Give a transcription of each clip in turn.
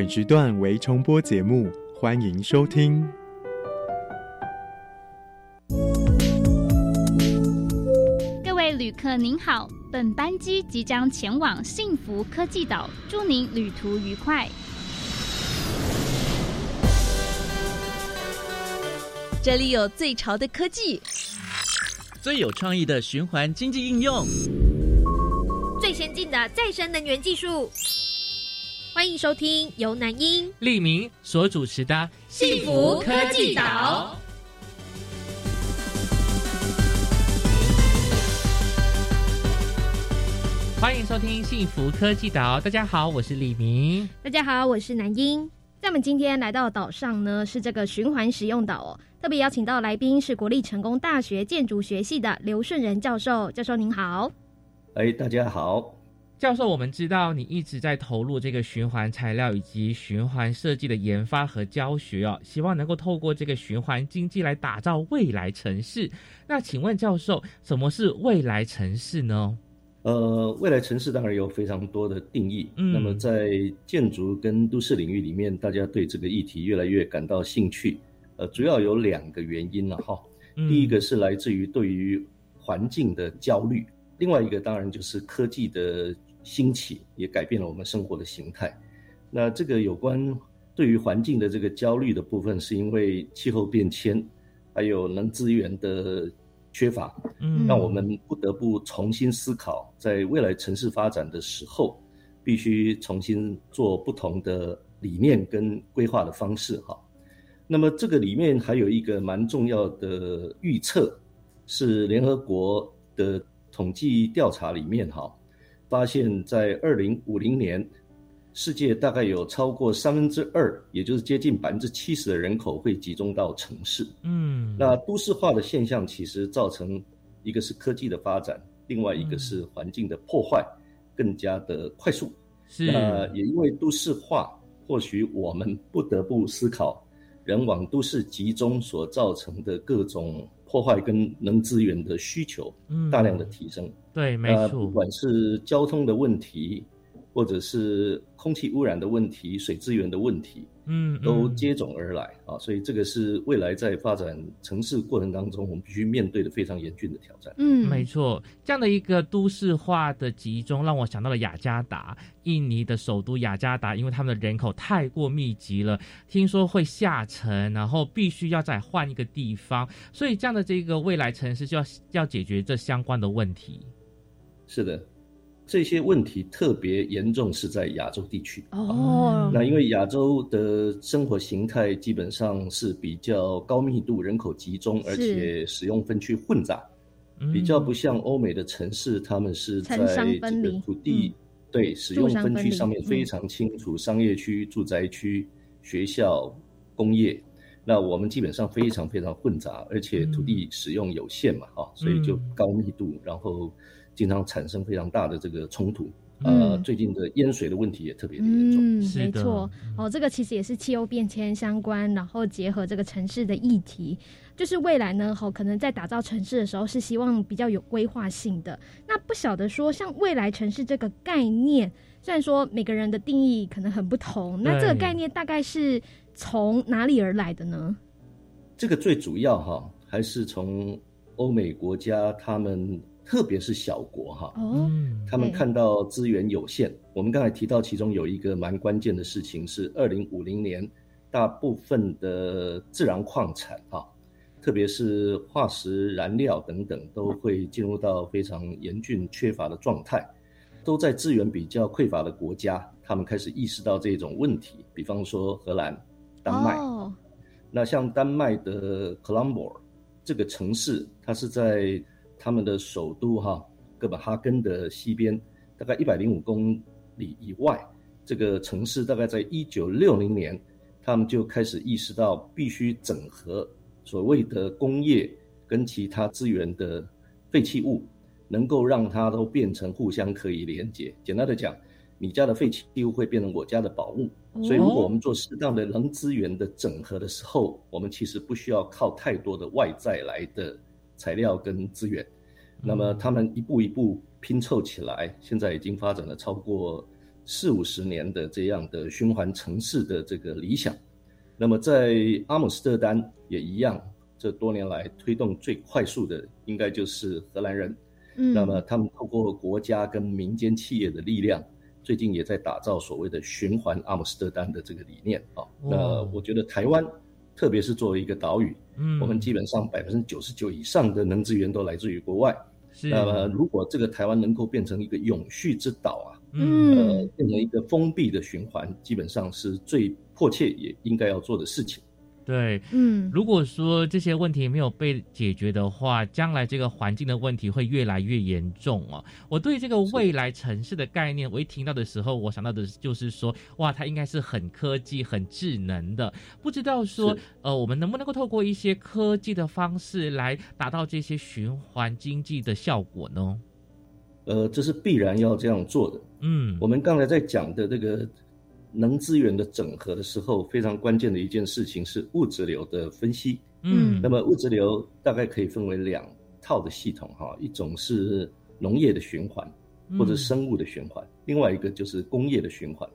本时段为重播节目，欢迎收听。各位旅客您好，本班机即将前往幸福科技岛，祝您旅途愉快。这里有最潮的科技，最有创意的循环经济应用，最先进的再生能源技术。欢迎收听由南英、利明所主持的《幸福科技岛》。欢迎收听《幸福科技岛》。大家好，我是李明。大家好，我是南英。在我们今天来到岛上呢，是这个循环使用岛哦。特别邀请到来宾是国立成功大学建筑学系的刘顺仁教授。教授您好。哎，大家好。教授，我们知道你一直在投入这个循环材料以及循环设计的研发和教学哦，希望能够透过这个循环经济来打造未来城市。那请问教授，什么是未来城市呢？呃，未来城市当然有非常多的定义。嗯，那么在建筑跟都市领域里面，大家对这个议题越来越感到兴趣。呃，主要有两个原因了哈。第一个是来自于对于环境的焦虑，另外一个当然就是科技的。兴起也改变了我们生活的形态。那这个有关对于环境的这个焦虑的部分，是因为气候变迁，还有能资源的缺乏，嗯，让我们不得不重新思考，在未来城市发展的时候，必须重新做不同的理念跟规划的方式哈。那么这个里面还有一个蛮重要的预测，是联合国的统计调查里面哈。发现，在二零五零年，世界大概有超过三分之二，也就是接近百分之七十的人口会集中到城市。嗯，那都市化的现象其实造成一个是科技的发展，另外一个是环境的破坏更加的快速。是，那也因为都市化，或许我们不得不思考人往都市集中所造成的各种。破坏跟能资源的需求，嗯，大量的提升，对，没错，不管是交通的问题，或者是空气污染的问题、水资源的问题。嗯，都接踵而来啊，所以这个是未来在发展城市过程当中，我们必须面对的非常严峻的挑战。嗯，没错，这样的一个都市化的集中，让我想到了雅加达，印尼的首都雅加达，因为他们的人口太过密集了，听说会下沉，然后必须要再换一个地方，所以这样的这个未来城市就要要解决这相关的问题。是的。这些问题特别严重是在亚洲地区。哦，那因为亚洲的生活形态基本上是比较高密度、人口集中，而且使用分区混杂，比较不像欧美的城市，他们是在这个土地对使用分区上面非常清楚，商业区、住宅区、学校、工业，那我们基本上非常非常混杂，而且土地使用有限嘛，哈，所以就高密度，然后。经常产生非常大的这个冲突，呃，最近的淹水的问题也特别的严重。嗯，没错，哦，这个其实也是气候变迁相关，然后结合这个城市的议题，就是未来呢，好，可能在打造城市的时候是希望比较有规划性的。那不晓得说，像未来城市这个概念，虽然说每个人的定义可能很不同，那这个概念大概是从哪里而来的呢？这个最主要哈，还是从欧美国家他们。特别是小国哈，他们看到资源有限。我们刚才提到，其中有一个蛮关键的事情是，二零五零年，大部分的自然矿产啊，特别是化石燃料等等，都会进入到非常严峻缺乏的状态。都在资源比较匮乏的国家，他们开始意识到这种问题。比方说荷兰、丹麦，那像丹麦的克朗博尔这个城市，它是在。他们的首都哈哥本哈根的西边，大概一百零五公里以外，这个城市大概在一九六零年，他们就开始意识到必须整合所谓的工业跟其他资源的废弃物，能够让它都变成互相可以连接。简单的讲，你家的废弃物会变成我家的宝物。所以，如果我们做适当的能资源的整合的时候，我们其实不需要靠太多的外在来的。材料跟资源，那么他们一步一步拼凑起来，现在已经发展了超过四五十年的这样的循环城市的这个理想。那么在阿姆斯特丹也一样，这多年来推动最快速的应该就是荷兰人。嗯，那么他们透过国家跟民间企业的力量，最近也在打造所谓的循环阿姆斯特丹的这个理念啊。那我觉得台湾，特别是作为一个岛屿，嗯，我们基本上百分之九十九以上的能资源都来自于国外。那么，如果这个台湾能够变成一个永续之岛啊，嗯，呃，变成一个封闭的循环，基本上是最迫切也应该要做的事情。对，嗯，如果说这些问题没有被解决的话，将来这个环境的问题会越来越严重哦。我对这个未来城市的概念，我一听到的时候，我想到的就是说，哇，它应该是很科技、很智能的。不知道说，呃，我们能不能够透过一些科技的方式来达到这些循环经济的效果呢？呃，这是必然要这样做的。嗯，我们刚才在讲的这个。能资源的整合的时候，非常关键的一件事情是物质流的分析。嗯，那么物质流大概可以分为两套的系统哈，一种是农业的循环或者生物的循环，另外一个就是工业的循环。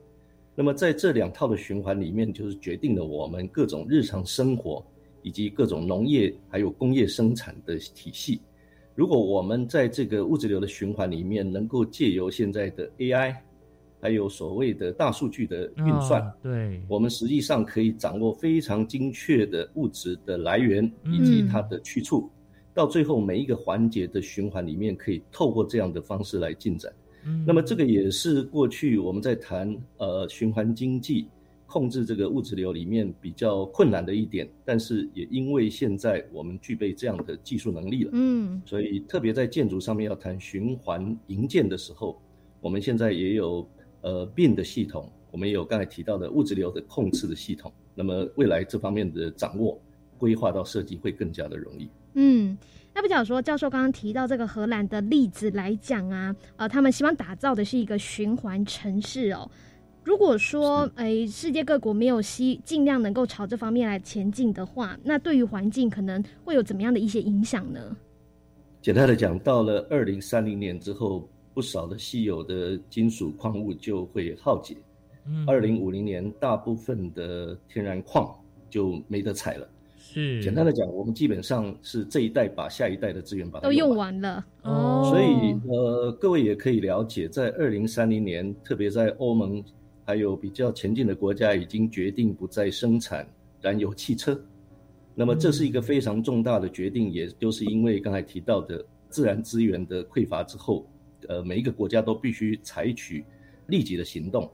那么在这两套的循环里面，就是决定了我们各种日常生活以及各种农业还有工业生产的体系。如果我们在这个物质流的循环里面，能够借由现在的 AI。还有所谓的大数据的运算，对，我们实际上可以掌握非常精确的物质的来源以及它的去处，到最后每一个环节的循环里面，可以透过这样的方式来进展。那么这个也是过去我们在谈呃循环经济控制这个物质流里面比较困难的一点，但是也因为现在我们具备这样的技术能力了，嗯，所以特别在建筑上面要谈循环营建的时候，我们现在也有。呃，病的系统，我们也有刚才提到的物质流的控制的系统。那么未来这方面的掌握、规划到设计会更加的容易。嗯，那不讲说，教授刚刚提到这个荷兰的例子来讲啊，呃，他们希望打造的是一个循环城市哦。如果说，诶，世界各国没有希尽量能够朝这方面来前进的话，那对于环境可能会有怎么样的一些影响呢？简单的讲，到了二零三零年之后。不少的稀有的金属矿物就会耗竭，二零五零年大部分的天然矿就没得采了。是简单的讲，我们基本上是这一代把下一代的资源把它都用完了。哦，所以呃，各位也可以了解，在二零三零年，特别在欧盟还有比较前进的国家，已经决定不再生产燃油汽车。那么这是一个非常重大的决定，也就是因为刚才提到的自然资源的匮乏之后。呃，每一个国家都必须采取立即的行动，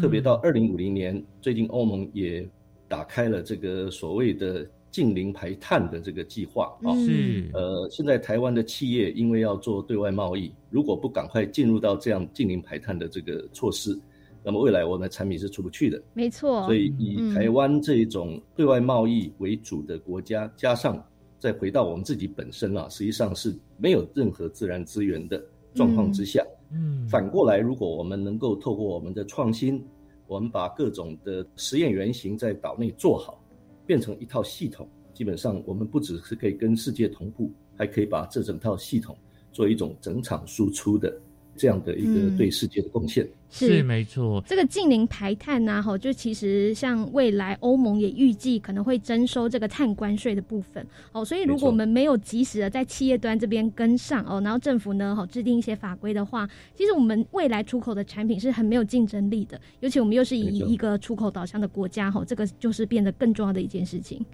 特别到二零五零年，最近欧盟也打开了这个所谓的近零排碳的这个计划啊。是。呃，现在台湾的企业因为要做对外贸易，如果不赶快进入到这样近零排碳的这个措施，那么未来我们的产品是出不去的。没错。所以以台湾这种对外贸易为主的国家，加上再回到我们自己本身啊，实际上是没有任何自然资源的。状况之下，嗯，反过来，如果我们能够透过我们的创新，我们把各种的实验原型在岛内做好，变成一套系统，基本上我们不只是可以跟世界同步，还可以把这整套系统做一种整场输出的。这样的一个对世界的贡献是没错。这个近零排碳呐，哈，就其实像未来欧盟也预计可能会征收这个碳关税的部分哦。所以如果我们没有及时的在企业端这边跟上哦，然后政府呢，哈，制定一些法规的话，其实我们未来出口的产品是很没有竞争力的。尤其我们又是以一个出口导向的国家，哈，这个就是变得更重要的一件事情。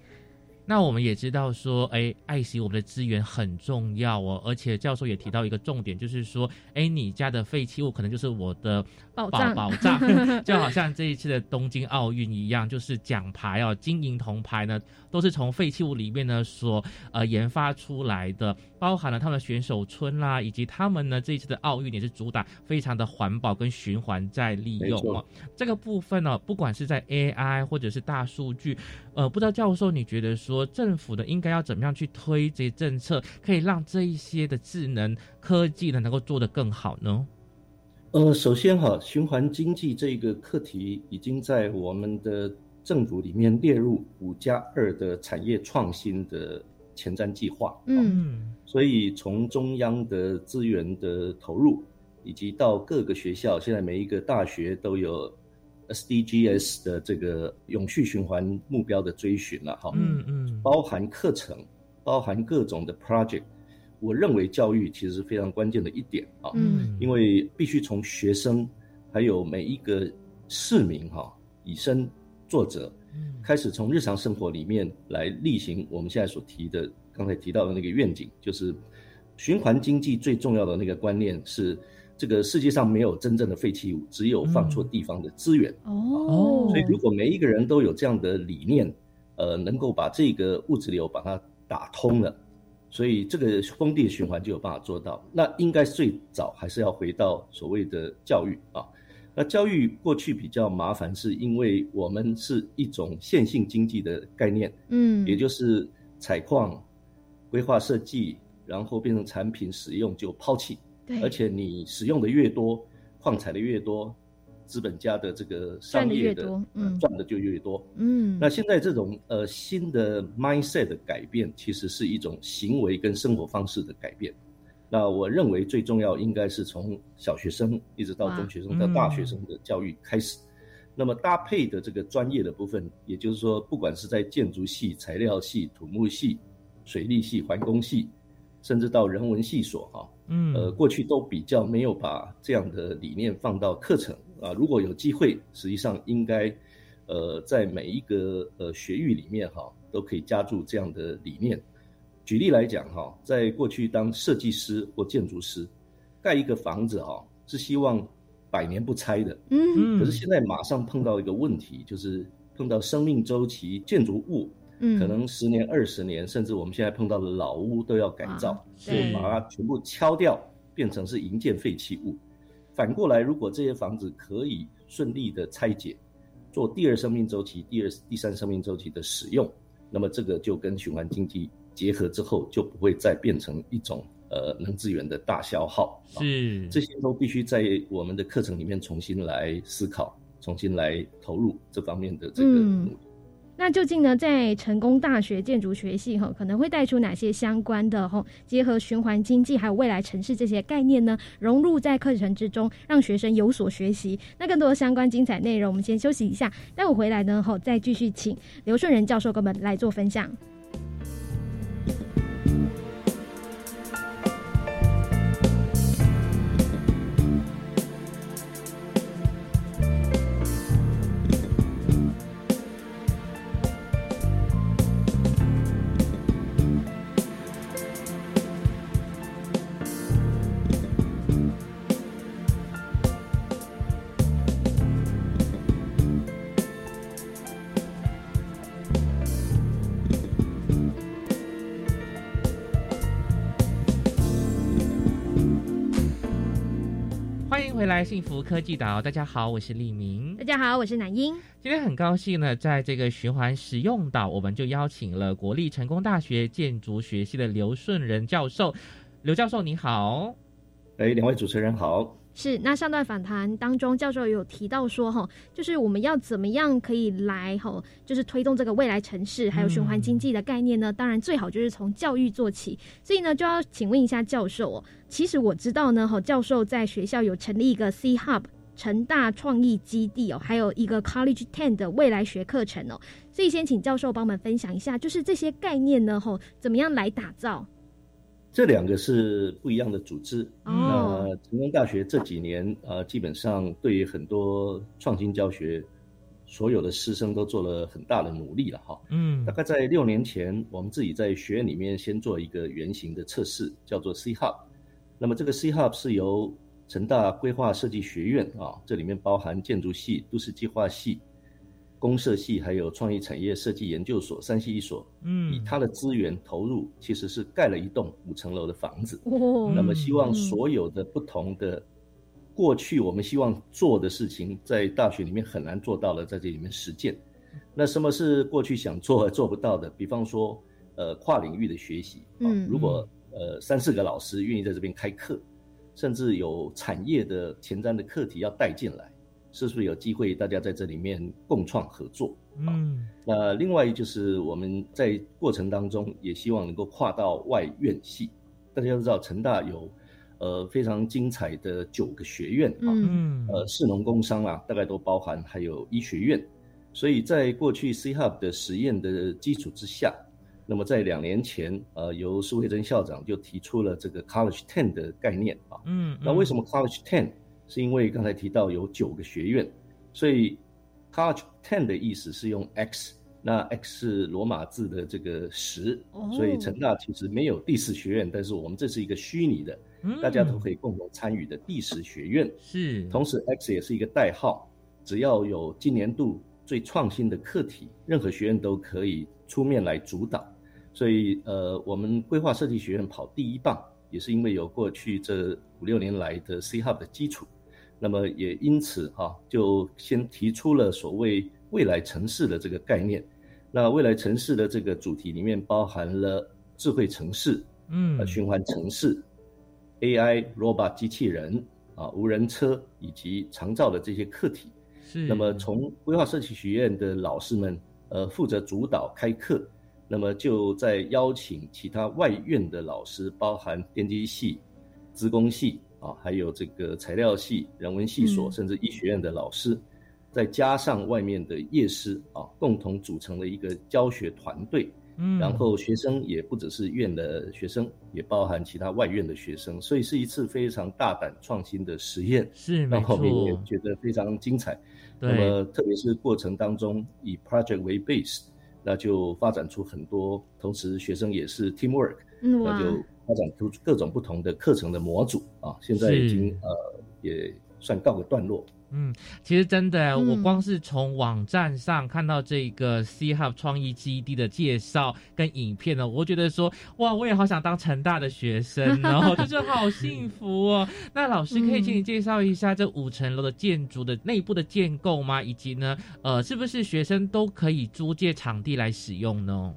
那我们也知道说，哎，爱惜我们的资源很重要哦。而且教授也提到一个重点，就是说，哎，你家的废弃物可能就是我的宝藏，宝藏，就好像这一次的东京奥运一样，就是奖牌哦，金银铜牌呢，都是从废弃物里面呢所呃研发出来的，包含了他们的选手村啦，以及他们呢这一次的奥运也是主打非常的环保跟循环再利用哦。这个部分呢，不管是在 AI 或者是大数据，呃，不知道教授你觉得说。说政府呢应该要怎么样去推这些政策，可以让这一些的智能科技呢能够做得更好呢？呃，首先哈，循环经济这个课题已经在我们的政府里面列入五加二的产业创新的前瞻计划。嗯，所以从中央的资源的投入，以及到各个学校，现在每一个大学都有 SDGs 的这个永续循环目标的追寻了哈，嗯嗯，包含课程，包含各种的 project。我认为教育其实是非常关键的一点啊，嗯，因为必须从学生还有每一个市民哈以身作则，开始从日常生活里面来例行我们现在所提的刚才提到的那个愿景，就是循环经济最重要的那个观念是。这个世界上没有真正的废弃物，只有放错地方的资源。哦，所以如果每一个人都有这样的理念，呃，能够把这个物质流把它打通了，所以这个封地循环就有办法做到。那应该最早还是要回到所谓的教育啊。那教育过去比较麻烦，是因为我们是一种线性经济的概念，嗯，也就是采矿、规划设计，然后变成产品使用就抛弃。对而且你使用的越多，矿采的越多，资本家的这个商业的赚的就越多。嗯，那现在这种呃新的 mindset 的改变，其实是一种行为跟生活方式的改变。那我认为最重要应该是从小学生一直到中学生到大学生的教育开始。那么搭配的这个专业的部分，也就是说，不管是在建筑系、材料系、土木系、水利系、环工系。甚至到人文系所哈，嗯，呃，过去都比较没有把这样的理念放到课程啊。如果有机会，实际上应该，呃，在每一个呃学域里面哈，都可以加注这样的理念。举例来讲哈，在过去当设计师或建筑师，盖一个房子哈，是希望百年不拆的，嗯，可是现在马上碰到一个问题，就是碰到生命周期建筑物。可能十年、二十年，甚至我们现在碰到的老屋都要改造，所以把它全部敲掉，变成是营建废弃物。反过来，如果这些房子可以顺利的拆解，做第二生命周期、第二、第三生命周期的使用，那么这个就跟循环经济结合之后，就不会再变成一种呃能资源的大消耗。是，这些都必须在我们的课程里面重新来思考，重新来投入这方面的这个努力。那究竟呢，在成功大学建筑学系哈，可能会带出哪些相关的哈，结合循环经济还有未来城市这些概念呢？融入在课程之中，让学生有所学习。那更多的相关精彩内容，我们先休息一下，待会回来呢，后再继续请刘顺仁教授跟我们来做分享。来幸福科技岛，大家好，我是立明。大家好，我是南英。今天很高兴呢，在这个循环使用岛，我们就邀请了国立成功大学建筑学系的刘顺仁教授。刘教授，你好。哎，两位主持人好。是，那上段访谈当中，教授有提到说，哈，就是我们要怎么样可以来，哈，就是推动这个未来城市还有循环经济的概念呢？当然，最好就是从教育做起。所以呢，就要请问一下教授哦。其实我知道呢，哈，教授在学校有成立一个 C Hub 成大创意基地哦，还有一个 College Ten 的未来学课程哦。所以先请教授帮我们分享一下，就是这些概念呢，哈，怎么样来打造？这两个是不一样的组织。那成功大学这几年啊，基本上对于很多创新教学，所有的师生都做了很大的努力了哈。嗯，大概在六年前，我们自己在学院里面先做一个原型的测试，叫做 C Hub。那么这个 C Hub 是由成大规划设计学院啊，这里面包含建筑系、都市计划系。公社系还有创意产业设计研究所三系一所，嗯，以他的资源投入，其实是盖了一栋五层楼的房子。哦，那么希望所有的不同的过去我们希望做的事情，在大学里面很难做到的，在这里面实践。那什么是过去想做而做不到的？比方说，呃，跨领域的学习。嗯，如果呃三四个老师愿意在这边开课，甚至有产业的前瞻的课题要带进来。是不是有机会大家在这里面共创合作？嗯，那另外就是我们在过程当中也希望能够跨到外院系。大家都知道成大有，呃非常精彩的九个学院啊，嗯，呃，市农工商啊，大概都包含，还有医学院。所以在过去 C Hub 的实验的基础之下，那么在两年前，呃，由苏慧珍校长就提出了这个 College Ten 的概念啊。嗯，那为什么 College Ten？是因为刚才提到有九个学院，所以 College Ten 的意思是用 X，那 X 是罗马字的这个十，所以成大其实没有第十学院，但是我们这是一个虚拟的，大家都可以共同参与的第十学院。是，同时 X 也是一个代号，只要有今年度。最创新的课题，任何学院都可以出面来主导，所以呃，我们规划设计学院跑第一棒，也是因为有过去这五六年来的 C Hub 的基础，那么也因此哈，就先提出了所谓未来城市的这个概念。那未来城市的这个主题里面包含了智慧城市，嗯，循环城市，AI robot 机器人啊，无人车以及长照的这些课题。是那么从规划设计学院的老师们，呃，负责主导开课，那么就在邀请其他外院的老师，包含电机系、资工系啊，还有这个材料系、人文系所，甚至医学院的老师，再加上外面的业师啊，共同组成了一个教学团队。嗯，然后学生也不只是院的学生，也包含其他外院的学生，所以是一次非常大胆创新的实验。是，然后也觉得非常精彩。那么，特别是过程当中以 project 为 base，那就发展出很多，同时学生也是 teamwork，那就发展出各种不同的课程的模组啊。现在已经呃也算告个段落。嗯，其实真的，我光是从网站上看到这个 C Hub 创意基地的介绍跟影片呢，我觉得说，哇，我也好想当成大的学生，然后就是好幸福哦。那老师可以请你介绍一下这五层楼的建筑的内部的建构吗？以及呢，呃，是不是学生都可以租借场地来使用呢？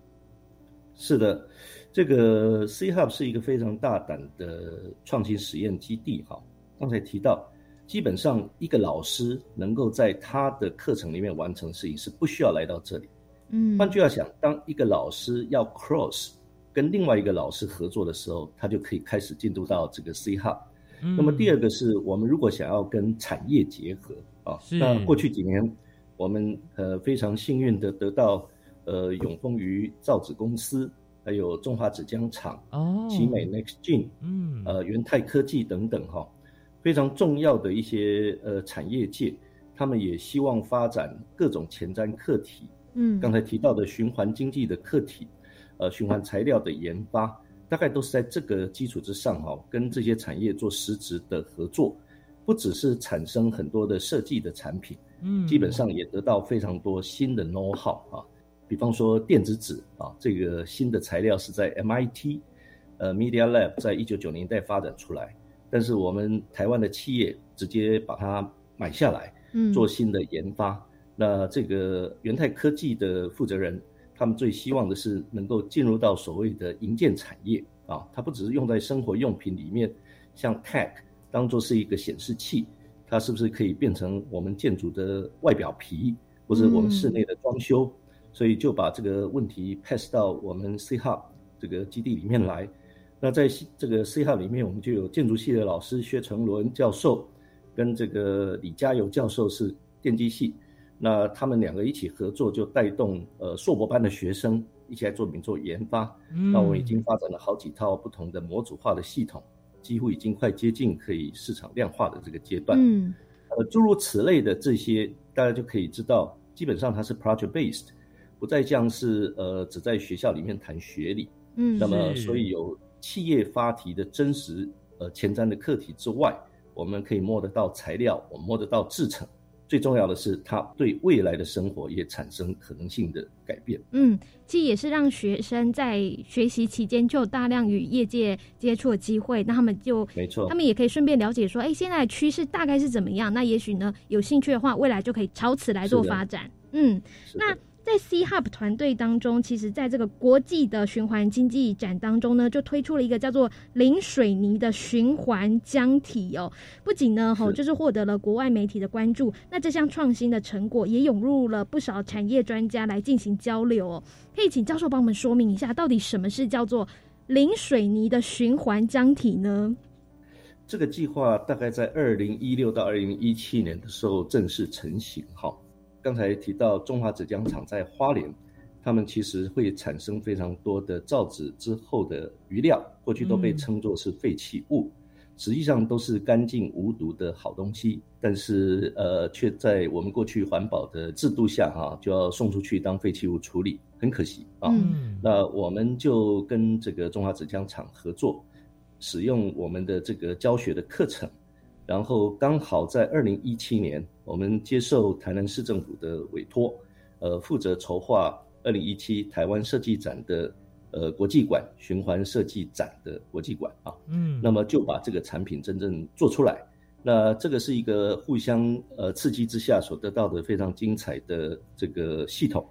是的，这个 C Hub 是一个非常大胆的创新实验基地。哈，刚才提到。基本上，一个老师能够在他的课程里面完成事情，是不需要来到这里。嗯，换句话讲，当一个老师要 cross 跟另外一个老师合作的时候，他就可以开始进入到这个 C hub。那么第二个是我们如果想要跟产业结合啊，那过去几年我们呃非常幸运的得到呃永丰鱼造纸公司，还有中华纸浆厂、哦，奇美 Next Gen，嗯，呃元泰科技等等哈。非常重要的一些呃产业界，他们也希望发展各种前瞻课题。嗯，刚才提到的循环经济的课题，呃，循环材料的研发，大概都是在这个基础之上哈，跟这些产业做实质的合作，不只是产生很多的设计的产品，嗯，基本上也得到非常多新的 know how 啊。比方说电子纸啊，这个新的材料是在 MIT，呃，Media Lab 在一九九年代发展出来。但是我们台湾的企业直接把它买下来，嗯做新的研发。那这个元泰科技的负责人，他们最希望的是能够进入到所谓的营建产业啊，它不只是用在生活用品里面，像 Tech 当做是一个显示器，它是不是可以变成我们建筑的外表皮，或者我们室内的装修？所以就把这个问题 pass 到我们 C Hub 这个基地里面来。那在这个 C 号里面，我们就有建筑系的老师薛成伦教授，跟这个李嘉友教授是电机系，那他们两个一起合作，就带动呃硕博班的学生一起来做名做研发。那我们已经发展了好几套不同的模组化的系统，几乎已经快接近可以市场量化的这个阶段。嗯，呃，诸如此类的这些，大家就可以知道，基本上它是 project based，不再像是呃只在学校里面谈学理。嗯，那么所以有。企业发题的真实呃前瞻的课题之外，我们可以摸得到材料，我摸得到制成。最重要的是，它对未来的生活也产生可能性的改变。嗯，这也是让学生在学习期间就有大量与业界接触的机会，那他们就没错，他们也可以顺便了解说，哎，现在的趋势大概是怎么样？那也许呢，有兴趣的话，未来就可以朝此来做发展。嗯，那。在 C Hub 团队当中，其实在这个国际的循环经济展当中呢，就推出了一个叫做零水泥的循环浆体哦。不仅呢，吼，就是获得了国外媒体的关注，那这项创新的成果也涌入了不少产业专家来进行交流哦。可以请教授帮我们说明一下，到底什么是叫做零水泥的循环浆体呢？这个计划大概在二零一六到二零一七年的时候正式成型。哈，刚才提到中华纸浆厂在花莲，他们其实会产生非常多的造纸之后的余料，过去都被称作是废弃物。实际上都是干净无毒的好东西，但是呃，却在我们过去环保的制度下哈，就要送出去当废弃物处理，很可惜啊。那我们就跟这个中华纸浆厂合作，使用我们的这个教学的课程，然后刚好在二零一七年，我们接受台南市政府的委托，呃，负责筹划二零一七台湾设计展的。呃，国际馆循环设计展的国际馆啊，嗯，那么就把这个产品真正做出来。那这个是一个互相呃刺激之下所得到的非常精彩的这个系统。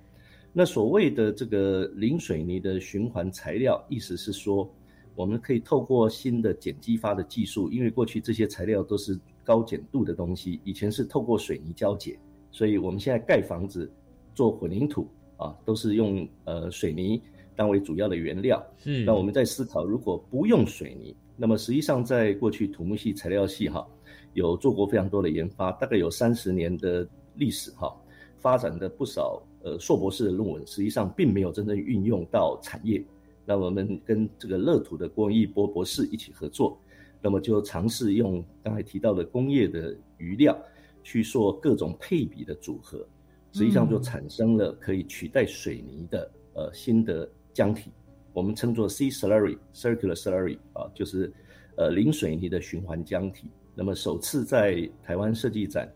那所谓的这个零水泥的循环材料，意思是说，我们可以透过新的碱基发的技术，因为过去这些材料都是高碱度的东西，以前是透过水泥胶解，所以我们现在盖房子做混凝土啊，都是用呃水泥。当为主要的原料，是。那我们在思考，如果不用水泥，那么实际上在过去土木系、材料系哈，有做过非常多的研发，大概有三十年的历史哈，发展的不少呃硕博士的论文，实际上并没有真正运用到产业。那我们跟这个乐土的郭义波博士一起合作，那么就尝试用刚才提到的工业的余料去做各种配比的组合，实际上就产生了可以取代水泥的呃新的。浆体，我们称作 C slurry circular slurry 啊，就是呃零水泥的循环浆体。那么首次在台湾设计展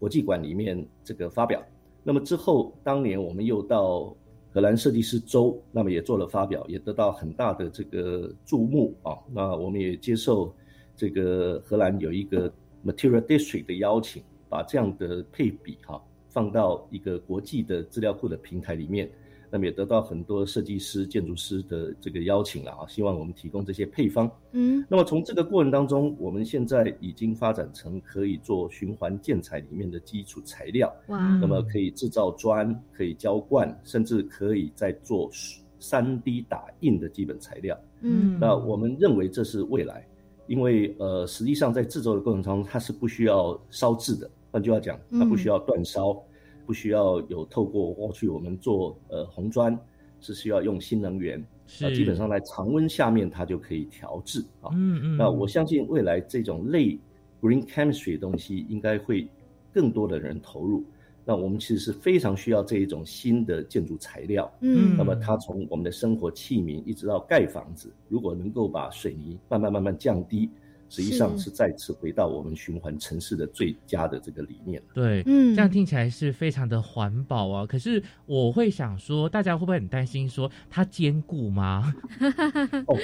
国际馆里面这个发表。那么之后，当年我们又到荷兰设计师周，那么也做了发表，也得到很大的这个注目啊。那我们也接受这个荷兰有一个 Material District 的邀请，把这样的配比哈放到一个国际的资料库的平台里面。那么也得到很多设计师、建筑师的这个邀请了啊，希望我们提供这些配方。嗯，那么从这个过程当中，我们现在已经发展成可以做循环建材里面的基础材料。哇，那么可以制造砖，可以浇灌，甚至可以再做三 D 打印的基本材料。嗯，那我们认为这是未来，因为呃，实际上在制作的过程当中，它是不需要烧制的。换句话讲，它不需要煅烧。不需要有透过过去我们做呃红砖是需要用新能源，那基本上在常温下面它就可以调制啊。嗯嗯。那我相信未来这种类 green chemistry 的东西应该会更多的人投入。那我们其实是非常需要这一种新的建筑材料。嗯。那么它从我们的生活器皿一直到盖房子，如果能够把水泥慢慢慢慢降低。实际上是再次回到我们循环城市的最佳的这个理念对，嗯，这样听起来是非常的环保啊。可是我会想说，大家会不会很担心说它坚固吗？哦，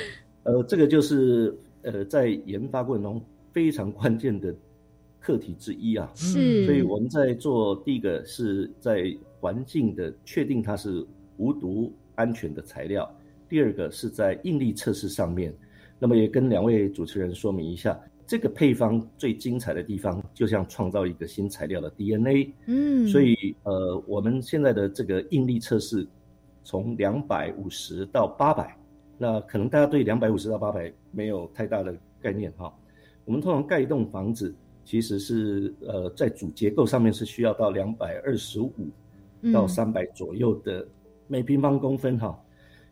呃，这个就是呃在研发过程中非常关键的课题之一啊。是，所以我们在做第一个是在环境的确定它是无毒安全的材料，第二个是在应力测试上面。那么也跟两位主持人说明一下，这个配方最精彩的地方，就像创造一个新材料的 DNA。嗯，所以呃，我们现在的这个应力测试，从两百五十到八百，那可能大家对两百五十到八百没有太大的概念哈。我们通常盖一栋房子，其实是呃在主结构上面是需要到两百二十五到三百左右的每平方公分哈，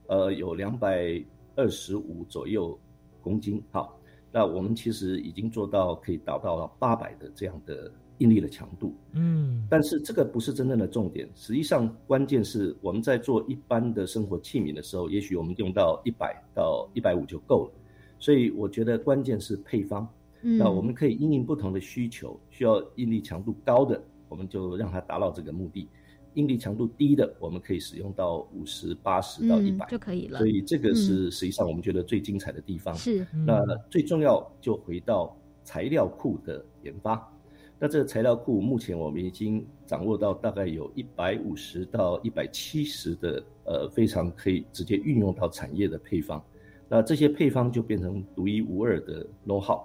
呃有两百二十五左右。公斤好，那我们其实已经做到可以达到八百的这样的应力的强度，嗯，但是这个不是真正的重点，实际上关键是我们在做一般的生活器皿的时候，也许我们用到一百到一百五就够了，所以我觉得关键是配方，那我们可以因应不同的需求，需要应力强度高的，我们就让它达到这个目的。应力强度低的，我们可以使用到五十八十到一百就可以了。所以这个是实际上我们觉得最精彩的地方。是，那最重要就回到材料库的研发。那这个材料库目前我们已经掌握到大概有一百五十到一百七十的呃非常可以直接运用到产业的配方。那这些配方就变成独一无二的 know how。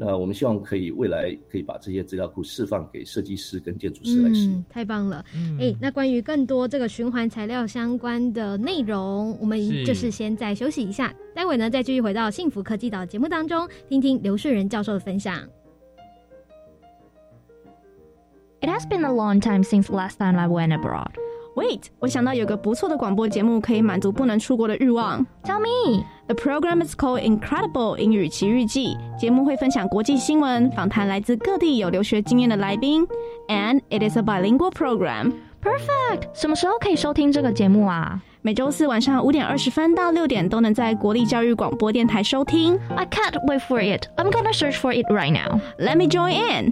那我们希望可以未来可以把这些资料库释放给设计师跟建筑师来使用。太棒了！哎，那关于更多这个循环材料相关的内容，我们就是先再休息一下，待会呢再继续回到幸福科技岛节目当中，听听刘顺仁教授的分享。It has been a long time since last time I went abroad. Wait，我想到有个不错的广播节目可以满足不能出国的欲望。Tell me. The program is called Incredible 英语奇遇记。节目会分享国际新闻，访谈来自各地有留学经验的来宾。And it is a bilingual program. Perfect。什么时候可以收听这个节目啊？每周四晚上五点二十分到六点都能在国立教育广播电台收听。I can't wait for it. I'm gonna search for it right now. Let me join in.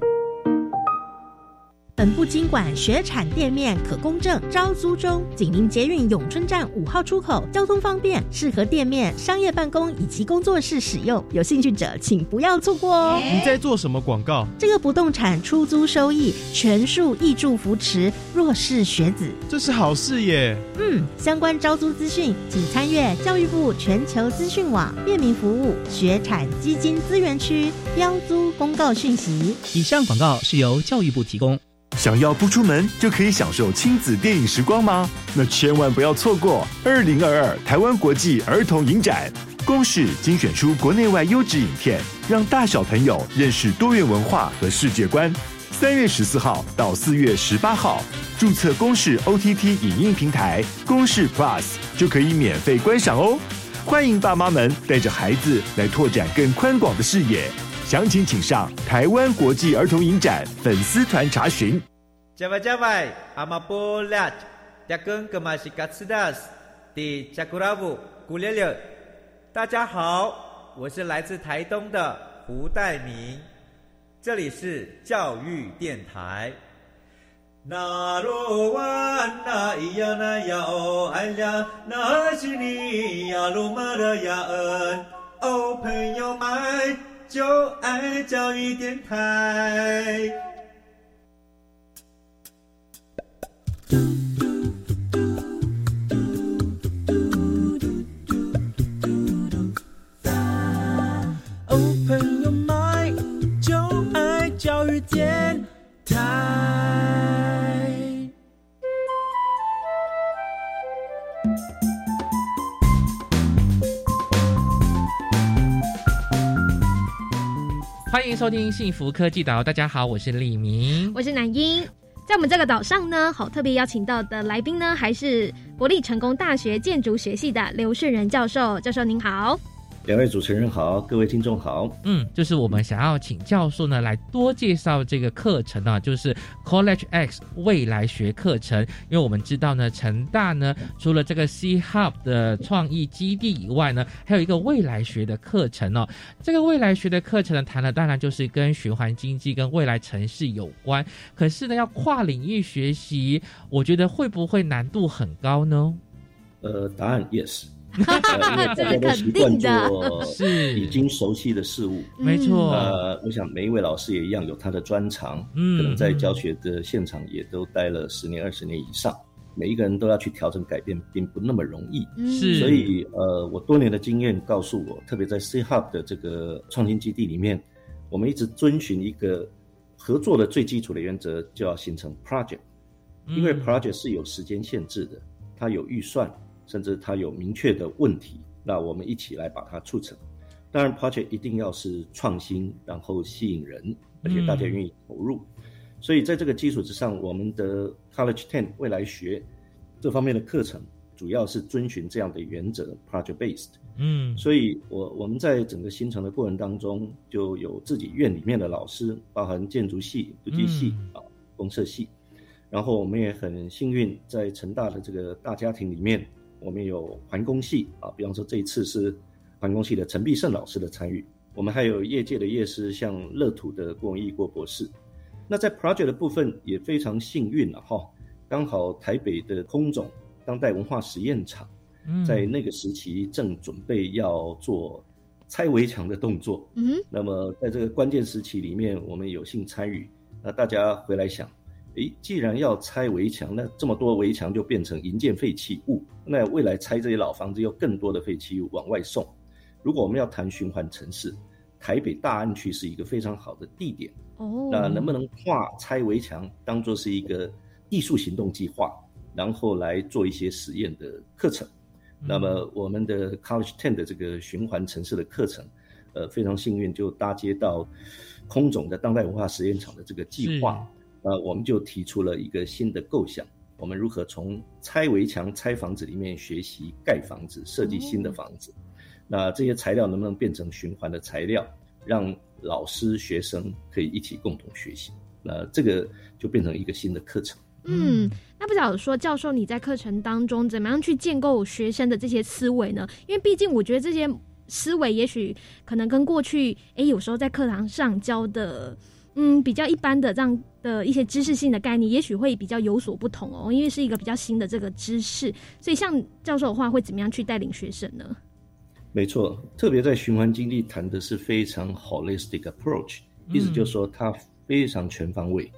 本部经管学产店面可公证招租中，紧邻捷运永春站五号出口，交通方便，适合店面、商业办公以及工作室使用。有兴趣者请不要错过哦！你在做什么广告？这个不动产出租收益全数挹注扶持弱势学子，这是好事耶！嗯，相关招租资讯请参阅教育部全球资讯网便民服务学产基金资源区标租公告讯息。以上广告是由教育部提供。想要不出门就可以享受亲子电影时光吗？那千万不要错过二零二二台湾国际儿童影展。公视精选出国内外优质影片，让大小朋友认识多元文化和世界观。三月十四号到四月十八号，注册公视 OTT 影音平台公视 Plus 就可以免费观赏哦。欢迎爸妈们带着孩子来拓展更宽广的视野。详情请上台湾国际儿童影展粉丝团查询。加外加外，阿玛波拉，加根格玛西卡斯达斯，迪加古拉布古列列。大家好，我是来自台东的胡代明，这里是教育电台。那罗哇那咿呀那呀哦哎呀，那是你呀鲁玛的呀恩哦，朋友们。就爱教育电台。欢迎收听幸福科技岛，大家好，我是李明，我是南英，在我们这个岛上呢，好特别邀请到的来宾呢，还是国立成功大学建筑学系的刘顺仁教授，教授您好。两位主持人好，各位听众好。嗯，就是我们想要请教授呢来多介绍这个课程啊，就是 College X 未来学课程。因为我们知道呢，成大呢除了这个 C Hub 的创意基地以外呢，还有一个未来学的课程哦。这个未来学的课程呢，谈的当然就是跟循环经济、跟未来城市有关。可是呢，要跨领域学习，我觉得会不会难度很高呢？呃，答案 yes。这是肯定的，是。已经熟悉的事物，没错。呃，我想每一位老师也一样有他的专长，嗯，可能在教学的现场也都待了十年、二十年以上，每一个人都要去调整改变，并不那么容易。是，所以呃，我多年的经验告诉我，特别在 C Hub 的这个创新基地里面，我们一直遵循一个合作的最基础的原则，就要形成 project，因为 project 是有时间限制的，它有预算。甚至它有明确的问题，那我们一起来把它促成。当然，project 一定要是创新，然后吸引人，而且大家愿意投入。所以在这个基础之上，我们的 College Ten 未来学这方面的课程，主要是遵循这样的原则，project based。嗯，所以我我们在整个形成的过程当中，就有自己院里面的老师，包含建筑系、土地系啊、公社系，然后我们也很幸运，在成大的这个大家庭里面。我们有环工系啊，比方说这一次是环工系的陈必胜老师的参与。我们还有业界的业师，像乐土的郭文义郭博士。那在 project 的部分也非常幸运了哈，刚好台北的空总当代文化实验场，在那个时期正准备要做拆围墙的动作。嗯，那么在这个关键时期里面，我们有幸参与。那大家回来想。诶，既然要拆围墙，那这么多围墙就变成营建废弃物，那未来拆这些老房子，又更多的废弃物往外送。如果我们要谈循环城市，台北大安区是一个非常好的地点。哦，那能不能画拆围墙当做是一个艺术行动计划，然后来做一些实验的课程？那么我们的 College Ten 的这个循环城市的课程，呃，非常幸运就搭接到空总的当代文化实验场的这个计划。呃，我们就提出了一个新的构想：我们如何从拆围墙、拆房子里面学习盖房子、设计新的房子？那这些材料能不能变成循环的材料，让老师、学生可以一起共同学习？那这个就变成一个新的课程。嗯，那不晓得说教授你在课程当中怎么样去建构学生的这些思维呢？因为毕竟我觉得这些思维也许可能跟过去哎有时候在课堂上教的。嗯，比较一般的这样的一些知识性的概念，也许会比较有所不同哦，因为是一个比较新的这个知识，所以像教授的话，会怎么样去带领学生呢？没错，特别在循环经济谈的是非常 holistic approach，意思就是说它非常全方位，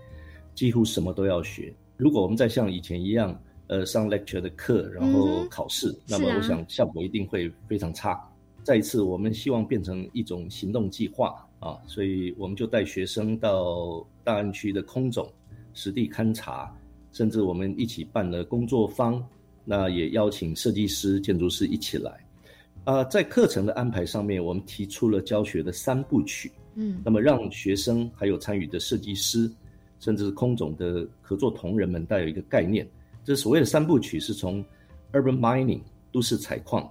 几乎什么都要学。如果我们再像以前一样，呃，上 lecture 的课，然后考试，那么我想效果一定会非常差。再一次，我们希望变成一种行动计划。啊，所以我们就带学生到大安区的空总实地勘察，甚至我们一起办了工作坊，那也邀请设计师、建筑师一起来。啊，在课程的安排上面，我们提出了教学的三部曲。嗯，那么让学生还有参与的设计师，甚至是空总的合作同仁们，带有一个概念，这所谓的三部曲是从 urban mining 都市采矿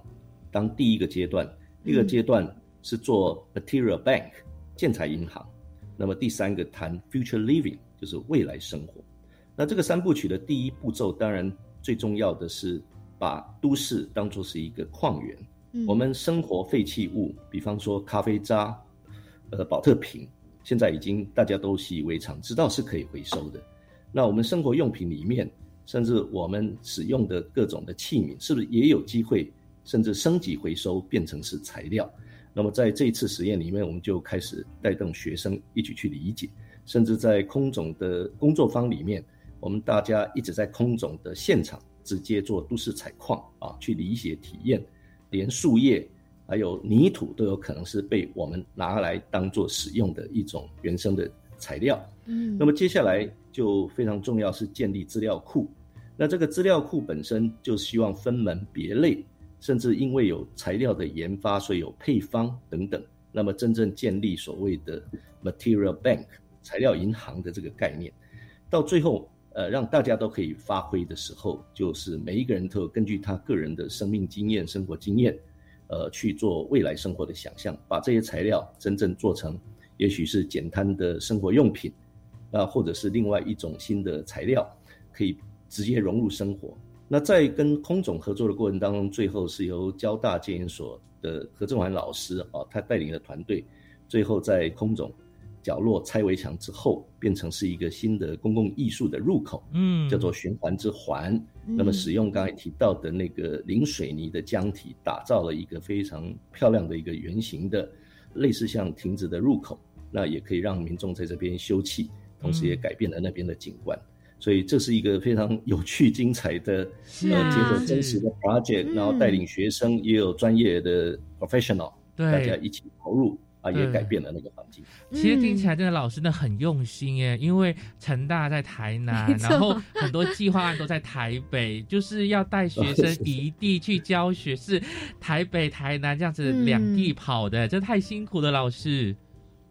当第一个阶段，第二个阶段是做 material bank。建材银行，那么第三个谈 future living 就是未来生活。那这个三部曲的第一步骤，当然最重要的是把都市当作是一个矿源。我们生活废弃物，比方说咖啡渣、呃保特瓶，现在已经大家都习以为常，知道是可以回收的。那我们生活用品里面，甚至我们使用的各种的器皿，是不是也有机会甚至升级回收，变成是材料？那么在这一次实验里面，我们就开始带动学生一起去理解，甚至在空总的工作坊里面，我们大家一直在空总的现场直接做都市采矿啊，去理解体验，连树叶还有泥土都有可能是被我们拿来当做使用的一种原生的材料。嗯，那么接下来就非常重要是建立资料库，那这个资料库本身就希望分门别类。甚至因为有材料的研发，所以有配方等等。那么真正建立所谓的 material bank 材料银行的这个概念，到最后，呃，让大家都可以发挥的时候，就是每一个人都根据他个人的生命经验、生活经验，呃，去做未来生活的想象，把这些材料真正做成，也许是简单的生活用品，啊，或者是另外一种新的材料，可以直接融入生活。那在跟空总合作的过程当中，最后是由交大建研所的何正环老师啊，他带领的团队，最后在空总角落拆围墙之后，变成是一个新的公共艺术的入口，嗯，叫做循环之环。那么使用刚才提到的那个零水泥的浆体，打造了一个非常漂亮的一个圆形的，类似像亭子的入口，那也可以让民众在这边休憩，同时也改变了那边的景观。所以这是一个非常有趣、精彩的，呃，结合真实的 project，然后带领学生，也有专业的 professional，大家一起投入啊，也改变了那个环境。其实听起来真的老师呢很用心耶，因为成大在台南，然后很多计划案都在台北，就是要带学生 一地去教学，是台北、台南这样子两地跑的，这太辛苦了，老师。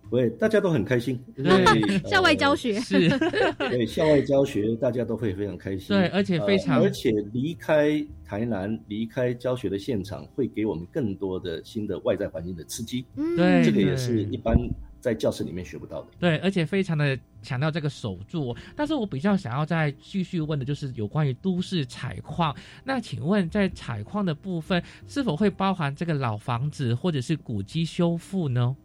对，大家都很开心。对，校外教学是，对，校外教学大家都会非常开心。对，而且非常，而且离开台南，离开教学的现场，会给我们更多的新的外在环境的刺激。对，这个也是一般在教室里面学不到的。对，而且非常的强调这个守住。但是我比较想要再继续问的就是有关于都市采矿。那请问在采矿的部分，是否会包含这个老房子或者是古迹修复呢？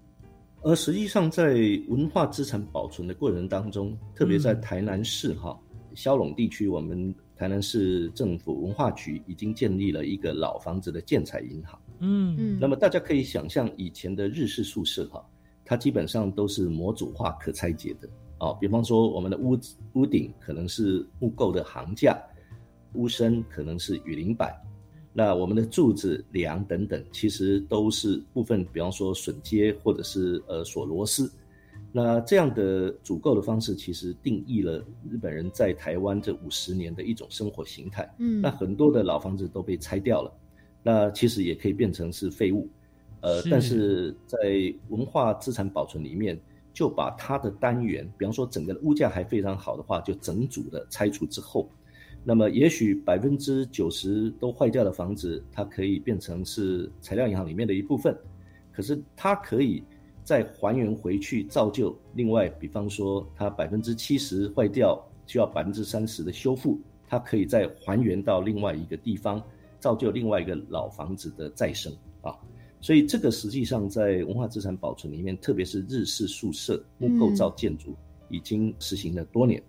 而实际上，在文化资产保存的过程当中，特别在台南市哈萧垄地区，我们台南市政府文化局已经建立了一个老房子的建材银行。嗯嗯。那么大家可以想象，以前的日式宿舍哈，它基本上都是模组化、可拆解的哦。比方说，我们的屋屋顶可能是木构的行架，屋身可能是雨林板，那我们的柱子、梁等等，其实都是部分，比方说榫接或者是呃锁螺丝。那这样的组构的方式，其实定义了日本人在台湾这五十年的一种生活形态。嗯，那很多的老房子都被拆掉了，那其实也可以变成是废物。呃，但是在文化资产保存里面，就把它的单元，比方说整个物价还非常好的话，就整组的拆除之后，那么也许百分之九十都坏掉的房子，它可以变成是材料银行里面的一部分，可是它可以。再还原回去造就，另外，比方说它百分之七十坏掉，需要百分之三十的修复，它可以再还原到另外一个地方，造就另外一个老房子的再生啊。所以这个实际上在文化资产保存里面，特别是日式宿舍木构造建筑，已经实行了多年。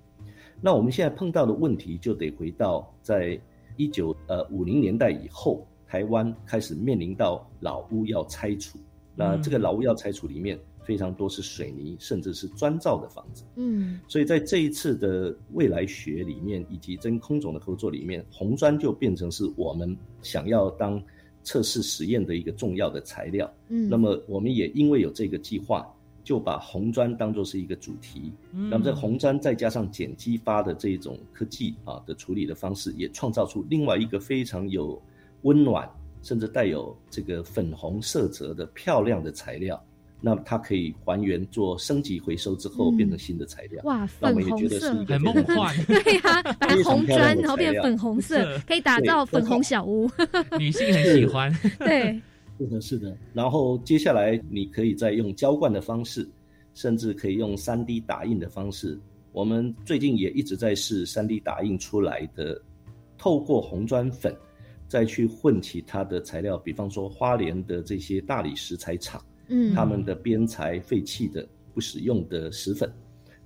那我们现在碰到的问题，就得回到在一九呃五零年代以后，台湾开始面临到老屋要拆除。那这个老屋要拆除，里面非常多是水泥，甚至是砖造的房子。嗯，所以在这一次的未来学里面，以及真空总的合作里面，红砖就变成是我们想要当测试实验的一个重要的材料。嗯，那么我们也因为有这个计划，就把红砖当做是一个主题。嗯，那么这红砖再加上碱激发的这种科技啊的处理的方式，也创造出另外一个非常有温暖。甚至带有这个粉红色泽的漂亮的材料，那么它可以还原做升级回收之后变成新的材料。哇，粉红色，很梦幻。对呀，把红砖然后变粉红色，可以打造粉红小屋。女性很喜欢。对，是的，是的。然后接下来你可以再用浇灌的方式，甚至可以用三 D 打印的方式。我们最近也一直在试三 D 打印出来的，透过红砖粉。再去混其他的材料，比方说花莲的这些大理石材厂，嗯，他们的边材废弃的不使用的石粉，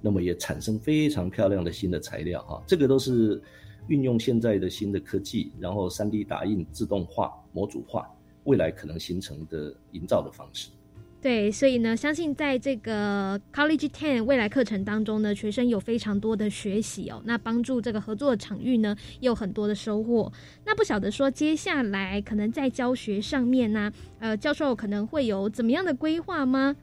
那么也产生非常漂亮的新的材料哈。这个都是运用现在的新的科技，然后三 D 打印、自动化、模组化，未来可能形成的营造的方式。对，所以呢，相信在这个 College Ten 未来课程当中呢，学生有非常多的学习哦。那帮助这个合作场域呢，也有很多的收获。那不晓得说接下来可能在教学上面呢，呃，教授可能会有怎么样的规划吗？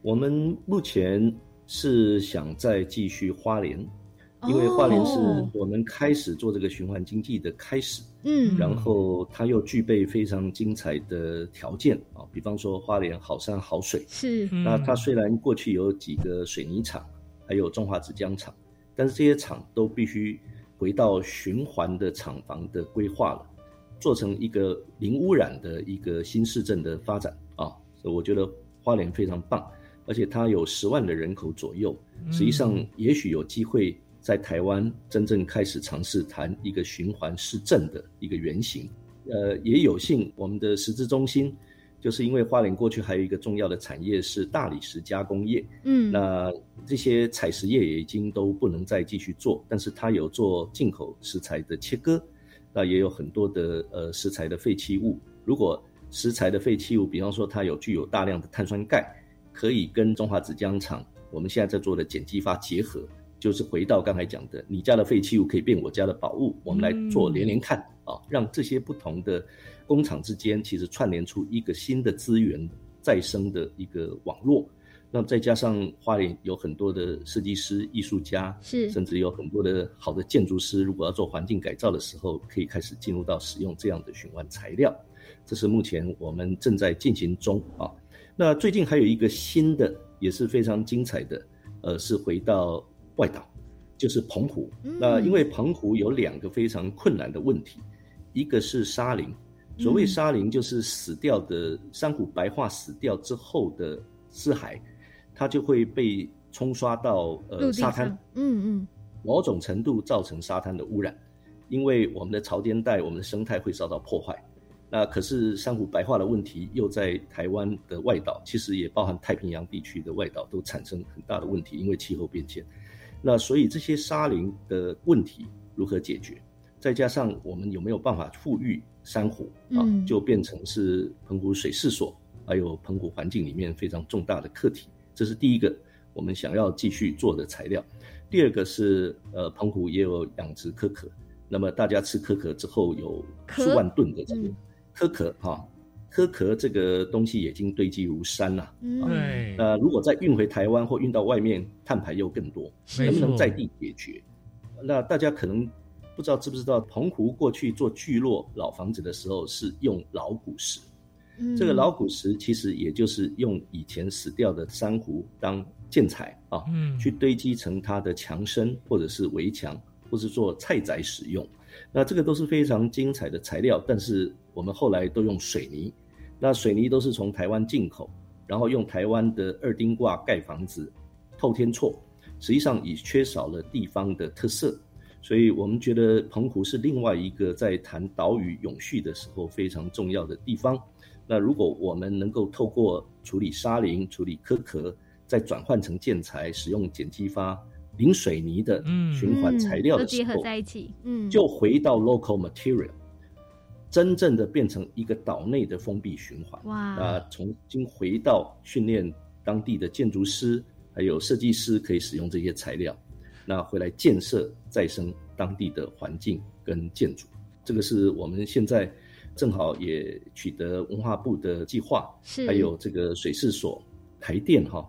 我们目前是想再继续花莲。因为花莲是我们开始做这个循环经济的开始，嗯，然后它又具备非常精彩的条件啊，比方说花莲好山好水，是，那它虽然过去有几个水泥厂，还有中华纸浆厂，但是这些厂都必须回到循环的厂房的规划了，做成一个零污染的一个新市镇的发展啊，所以我觉得花莲非常棒，而且它有十万的人口左右，实际上也许有机会。在台湾真正开始尝试谈一个循环市政的一个原型，呃，也有幸我们的实质中心，就是因为花莲过去还有一个重要的产业是大理石加工业，嗯，那这些采石业也已经都不能再继续做，但是它有做进口石材的切割，那也有很多的呃石材的废弃物，如果石材的废弃物，比方说它有具有大量的碳酸钙，可以跟中华纸浆厂我们现在在做的碱基发结合。就是回到刚才讲的，你家的废弃物可以变我家的宝物，我们来做连连看啊，让这些不同的工厂之间其实串联出一个新的资源再生的一个网络。那再加上花莲有很多的设计师、艺术家，是甚至有很多的好的建筑师，如果要做环境改造的时候，可以开始进入到使用这样的循环材料。这是目前我们正在进行中啊。那最近还有一个新的也是非常精彩的，呃，是回到。外岛就是澎湖，那因为澎湖有两个非常困难的问题，一个是沙林，所谓沙林就是死掉的珊瑚白化死掉之后的尸骸，它就会被冲刷到呃沙滩，嗯嗯，某种程度造成沙滩的污染，因为我们的潮间带、我们的生态会遭到破坏。那可是珊瑚白化的问题又在台湾的外岛，其实也包含太平洋地区的外岛都产生很大的问题，因为气候变迁。那所以这些沙林的问题如何解决？再加上我们有没有办法富裕珊瑚啊，就变成是澎湖水事所还有澎湖环境里面非常重大的课题。这是第一个我们想要继续做的材料。第二个是呃，澎湖也有养殖可可，那么大家吃可可之后有数万吨的这个可可哈，壳壳这个东西已经堆积如山了。对。那如果再运回台湾或运到外面，碳排又更多，能不能在地解决？那大家可能不知道知不知道，澎湖过去做聚落老房子的时候是用老古石。这个老古石其实也就是用以前死掉的珊瑚当建材啊，去堆积成它的墙身或者是围墙，或是做菜宅使用。那这个都是非常精彩的材料，但是我们后来都用水泥。那水泥都是从台湾进口，然后用台湾的二丁挂盖房子，透天厝，实际上已缺少了地方的特色。所以我们觉得澎湖是另外一个在谈岛屿永续的时候非常重要的地方。那如果我们能够透过处理沙林、处理壳壳，再转换成建材，使用碱基发、零水泥的循环材料的时候，结合在一起，嗯，就回到 local material，真正的变成一个岛内的封闭循环。哇！啊，重新回到训练当地的建筑师还有设计师，可以使用这些材料，那回来建设再生当地的环境跟建筑。这个是我们现在。正好也取得文化部的计划，是还有这个水事所台电哈，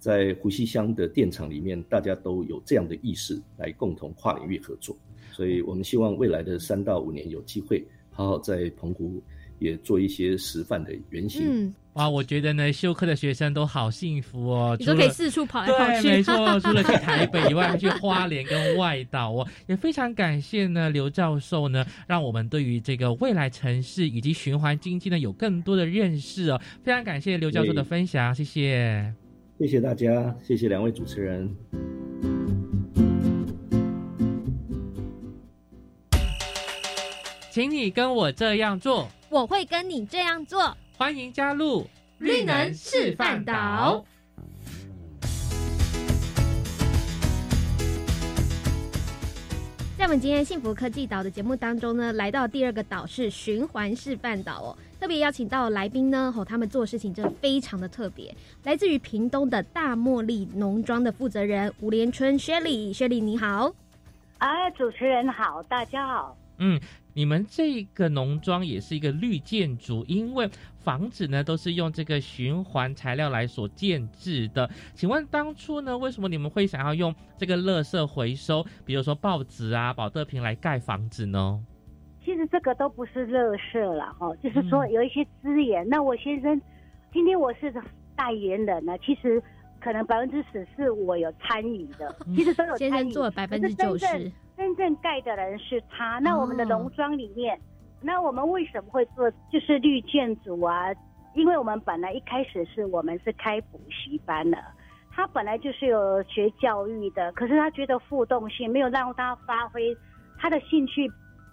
在湖西乡的电厂里面，大家都有这样的意识来共同跨领域合作，所以我们希望未来的三到五年有机会好好在澎湖。也做一些示范的原型。嗯，哇，我觉得呢，修课的学生都好幸福哦，你都可以四处跑来跑去。对，没错，除了去台北以外，还去花莲跟外岛哦。也非常感谢呢，刘教授呢，让我们对于这个未来城市以及循环经济呢有更多的认识哦。非常感谢刘教授的分享，谢谢，谢谢大家，谢谢两位主持人。请你跟我这样做。我会跟你这样做。欢迎加入绿能示范岛。在我们今天幸福科技岛的节目当中呢，来到第二个岛是循环示范岛哦。特别邀请到来宾呢，吼，他们做事情真的非常的特别。来自于屏东的大茉莉农庄的负责人吴连春 Shelly，Shelly 你好。哎，主持人好，大家好。嗯。你们这个农庄也是一个绿建筑，因为房子呢都是用这个循环材料来所建制的。请问当初呢，为什么你们会想要用这个垃圾回收，比如说报纸啊、保特瓶来盖房子呢？其实这个都不是垃圾了哈，就是说有一些资源。那我先生，今天我是代言人呢，其实可能百分之十是我有参与的，其实都有参与，做百分之九十。真正盖的人是他。那我们的农庄里面，那我们为什么会做就是绿建筑啊？因为我们本来一开始是我们是开补习班的，他本来就是有学教育的，可是他觉得互动性没有让他发挥他的兴趣，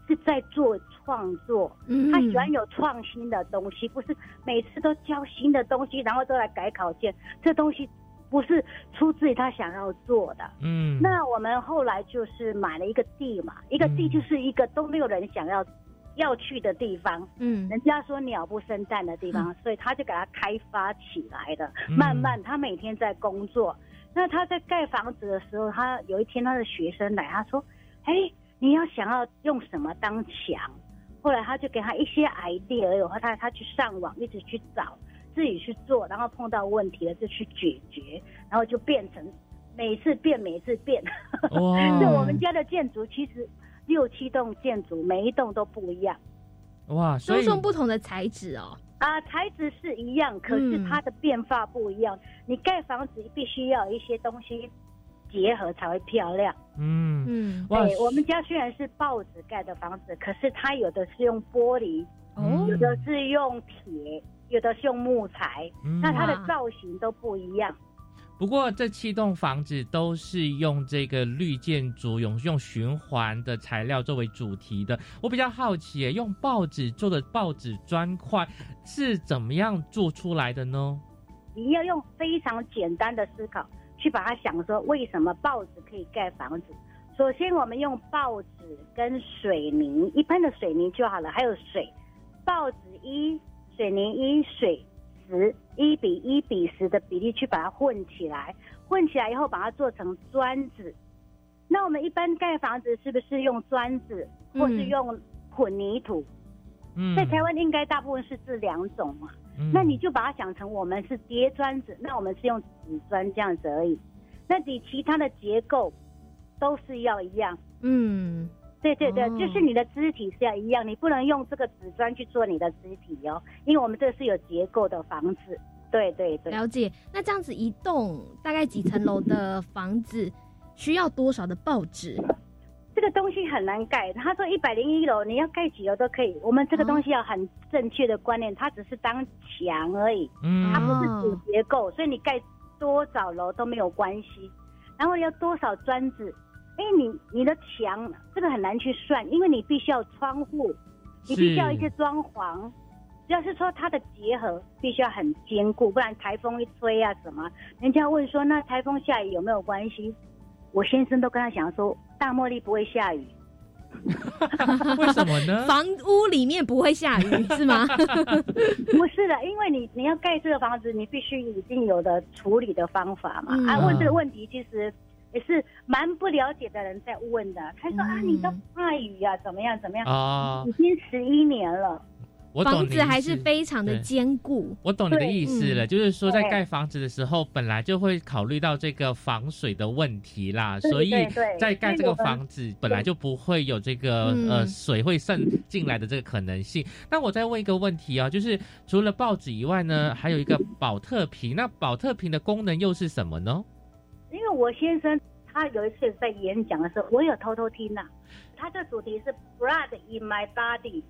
是在做创作。他喜欢有创新的东西，不是每次都教新的东西，然后都来改考卷，这东西。不是出自于他想要做的，嗯，那我们后来就是买了一个地嘛，一个地就是一个都没有人想要要去的地方，嗯，人家说鸟不生蛋的地方，所以他就给他开发起来的。慢慢他每天在工作，那他在盖房子的时候，他有一天他的学生来，他说：“哎，你要想要用什么当墙？”后来他就给他一些 idea，然后他他去上网一直去找。自己去做，然后碰到问题了就去解决，然后就变成每次变，每次变。就 我们家的建筑其实六七栋建筑，每一栋都不一样。哇，都用不同的材质哦。啊，材质是一样，可是它的变化不一样。你盖房子必须要有一些东西结合才会漂亮。嗯嗯，对，我们家虽然是报纸盖的房子，可是它有的是用玻璃，哦，有的是用铁。有的是用木材，那它的造型都不一样。不过这七栋房子都是用这个绿建筑，用用循环的材料作为主题的。我比较好奇，用报纸做的报纸砖块是怎么样做出来的呢？你要用非常简单的思考去把它想说，为什么报纸可以盖房子？首先，我们用报纸跟水泥，一般的水泥就好了，还有水，报纸一。水泥一水十一比一比十的比例去把它混起来，混起来以后把它做成砖子，那我们一般盖房子是不是用砖子，或是用混凝土？嗯，在台湾应该大部分是这两种嘛。嗯，那你就把它想成我们是叠砖子，那我们是用纸砖这样子而已。那你其他的结构都是要一样。嗯，对对对，就是你的肢体是要一样，你不能用这个纸砖去做你的肢体哦，因为我们这是有结构的房子。对对对，了解。那这样子一栋大概几层楼的房子？需要多少的报纸？这个东西很难盖。他说一百零一楼，你要盖几楼都可以。我们这个东西要很正确的观念，它只是当墙而已，嗯，它不是主结构，所以你盖多少楼都没有关系。然后要多少砖子？哎，你你的墙这个很难去算，因为你必须要窗户，你必须要一些装潢。只要是说它的结合必须要很坚固，不然台风一吹啊什么，人家问说那台风下雨有没有关系？我先生都跟他讲说，大茉莉不会下雨，为什么呢？房屋里面不会下雨是吗？不是的，因为你你要盖这个房子，你必须已经有的处理的方法嘛。啊，问这个问题其实也是蛮不了解的人在问的。他说啊，你的外语呀，怎么样怎么样？啊，已经十一年了。房子还是非常的坚固。我懂你的意思了，就是说在盖房子的时候，本来就会考虑到这个防水的问题啦，所以在盖这个房子本来就不会有这个呃水会渗进来的这个可能性。那我再问一个问题啊，就是除了报纸以外呢，还有一个保特瓶，那保特瓶的功能又是什么呢？因为我先生他有一次在演讲的时候，我有偷偷听呐，他的主题是 Blood in my body。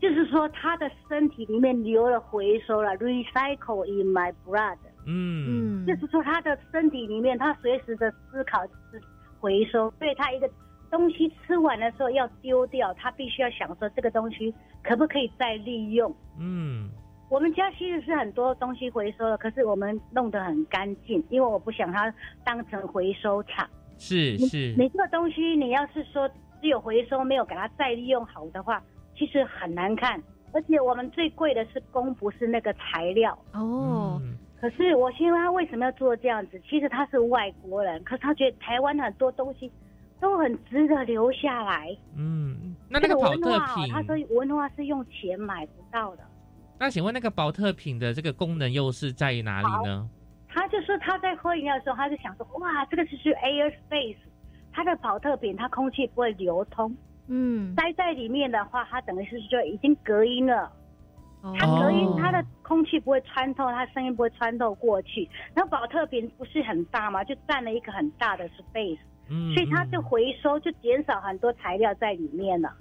就是说，他的身体里面流了回收了，recycle in my blood。嗯嗯，就是说他的身体里面，他随时的思考是回收，所以他一个东西吃完的时候要丢掉，他必须要想说这个东西可不可以再利用。嗯，我们家其实是很多东西回收的，可是我们弄得很干净，因为我不想它当成回收厂。是是，你这个东西你要是说只有回收，没有给它再利用好的话。其实很难看，而且我们最贵的是工，不是那个材料哦。可是我希望他为什么要做这样子？其实他是外国人，可是他觉得台湾很多东西都很值得留下来。嗯，那那个保特瓶，他说文化是用钱买不到的。那请问那个保特瓶的这个功能又是在于哪里呢？他就说他在喝饮料的时候，他就想说，哇，这个就是 air space，它的保特瓶它空气不会流通。嗯，待在里面的话，它等于是就已经隔音了。它隔音，它的空气不会穿透，它声音不会穿透过去。然后保特瓶不是很大嘛，就占了一个很大的 space。嗯，所以它就回收，就减少很多材料在里面了。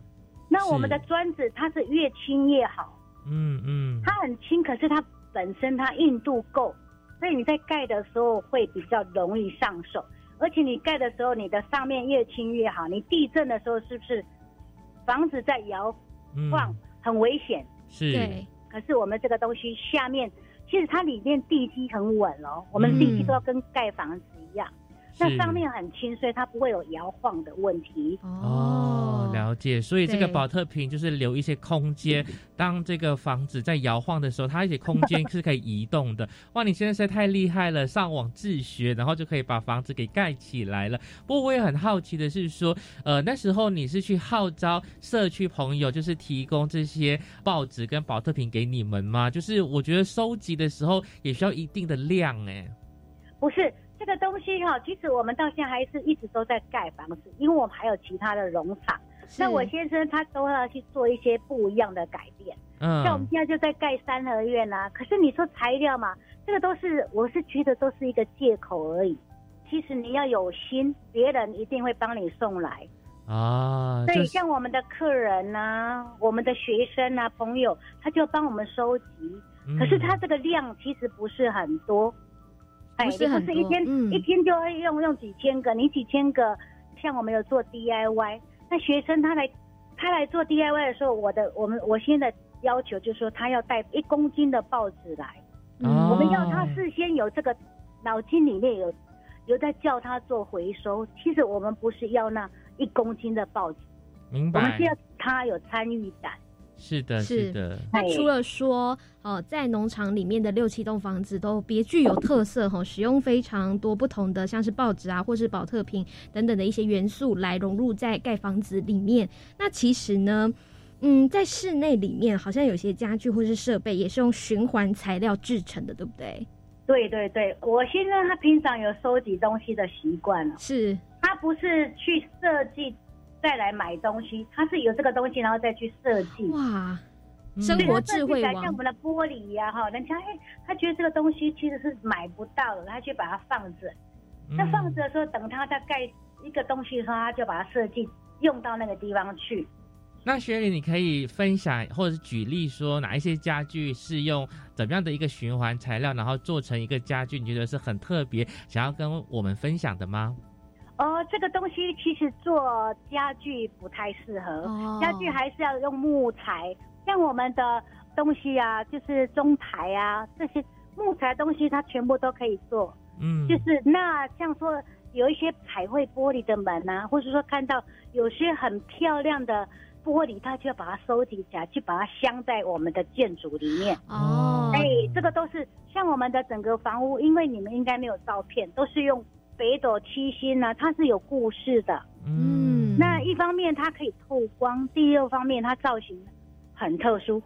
那我们的砖子，它是越轻越好。嗯嗯，它很轻，可是它本身它硬度够，所以你在盖的时候会比较容易上手。而且你盖的时候，你的上面越轻越好。你地震的时候，是不是房子在摇晃，很危险？是。可是我们这个东西下面，其实它里面地基很稳哦。我们地基都要跟盖房子一样。那上面很轻，所以它不会有摇晃的问题。哦，了解。所以这个保特瓶就是留一些空间，当这个房子在摇晃的时候，它一些空间是可以移动的。哇，你现在实在太厉害了，上网自学，然后就可以把房子给盖起来了。不过我也很好奇的是说，呃，那时候你是去号召社区朋友，就是提供这些报纸跟保特瓶给你们吗？就是我觉得收集的时候也需要一定的量，哎，不是。这个东西哈，其实我们到现在还是一直都在盖房子，因为我们还有其他的农场。那我先生他都要去做一些不一样的改变。嗯，像我们现在就在盖三合院啊。可是你说材料嘛，这个都是我是觉得都是一个借口而已。其实你要有心，别人一定会帮你送来啊。所以像我们的客人呐，我们的学生啊，朋友，他就帮我们收集。可是他这个量其实不是很多。不是不是一天一天就会用用几千个，你几千个，像我们有做 DIY，那学生他来他来做 DIY 的时候，我的我们我现在要求就是说他要带一公斤的报纸来，我们要他事先有这个脑筋里面有有在叫他做回收，其实我们不是要那一公斤的报纸，明白？我们是要他有参与感。是的，是的。那除了说，呃，在农场里面的六七栋房子都别具有特色哈，使用非常多不同的，像是报纸啊，或是保特瓶等等的一些元素来融入在盖房子里面。那其实呢，嗯，在室内里面好像有些家具或是设备也是用循环材料制成的，对不对？对对对，我先生他平常有收集东西的习惯了，是他不是去设计再来买东西，他是有这个东西然后再去设计。哇，生活智慧王，像我们的玻璃呀哈，人家哎，他觉得这个东西其实是买不到的，他去把它放着，那放着的时候，等他再盖一个东西的时候，他就把它设计用到那个地方去。那雪莉，你可以分享或者是举例说哪一些家具是用怎么样的一个循环材料，然后做成一个家具，你觉得是很特别，想要跟我们分享的吗？哦，这个东西其实做家具不太适合，家具还是要用木材。像我们的东西啊，就是中台啊这些木材东西，它全部都可以做。嗯，就是那像说有一些彩绘玻璃的门啊，或者说看到有些很漂亮的。玻璃，它就要把它收集起来，去把它镶在我们的建筑里面。哦，哎，这个都是像我们的整个房屋，因为你们应该没有照片，都是用北斗七星呢，它是有故事的。嗯，那一方面它可以透光，第二方面它造型很特殊。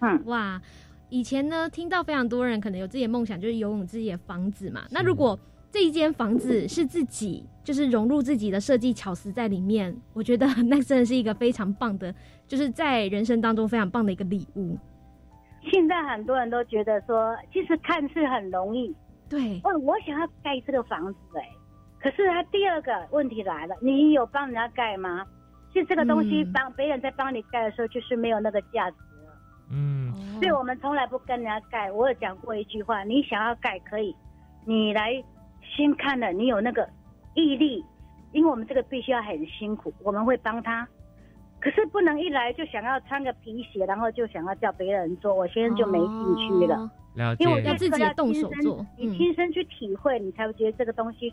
嗯，哇，以前呢听到非常多人可能有自己的梦想，就是拥有自己的房子嘛。那如果这一间房子是自己，就是融入自己的设计巧思在里面。我觉得那真的是一个非常棒的，就是在人生当中非常棒的一个礼物。现在很多人都觉得说，其实看似很容易，对，哦，我想要盖这个房子，哎，可是他第二个问题来了，你有帮人家盖吗？其实这个东西帮别人在帮你盖的时候，就是没有那个价值了。嗯，所以我们从来不跟人家盖。我有讲过一句话，你想要盖可以，你来。先看了，你有那个毅力，因为我们这个必须要很辛苦，我们会帮他，可是不能一来就想要穿个皮鞋，然后就想要叫别人做，我现在就没兴趣了。了解，因为我要自己动手做，你亲身去体会，你才会觉得这个东西。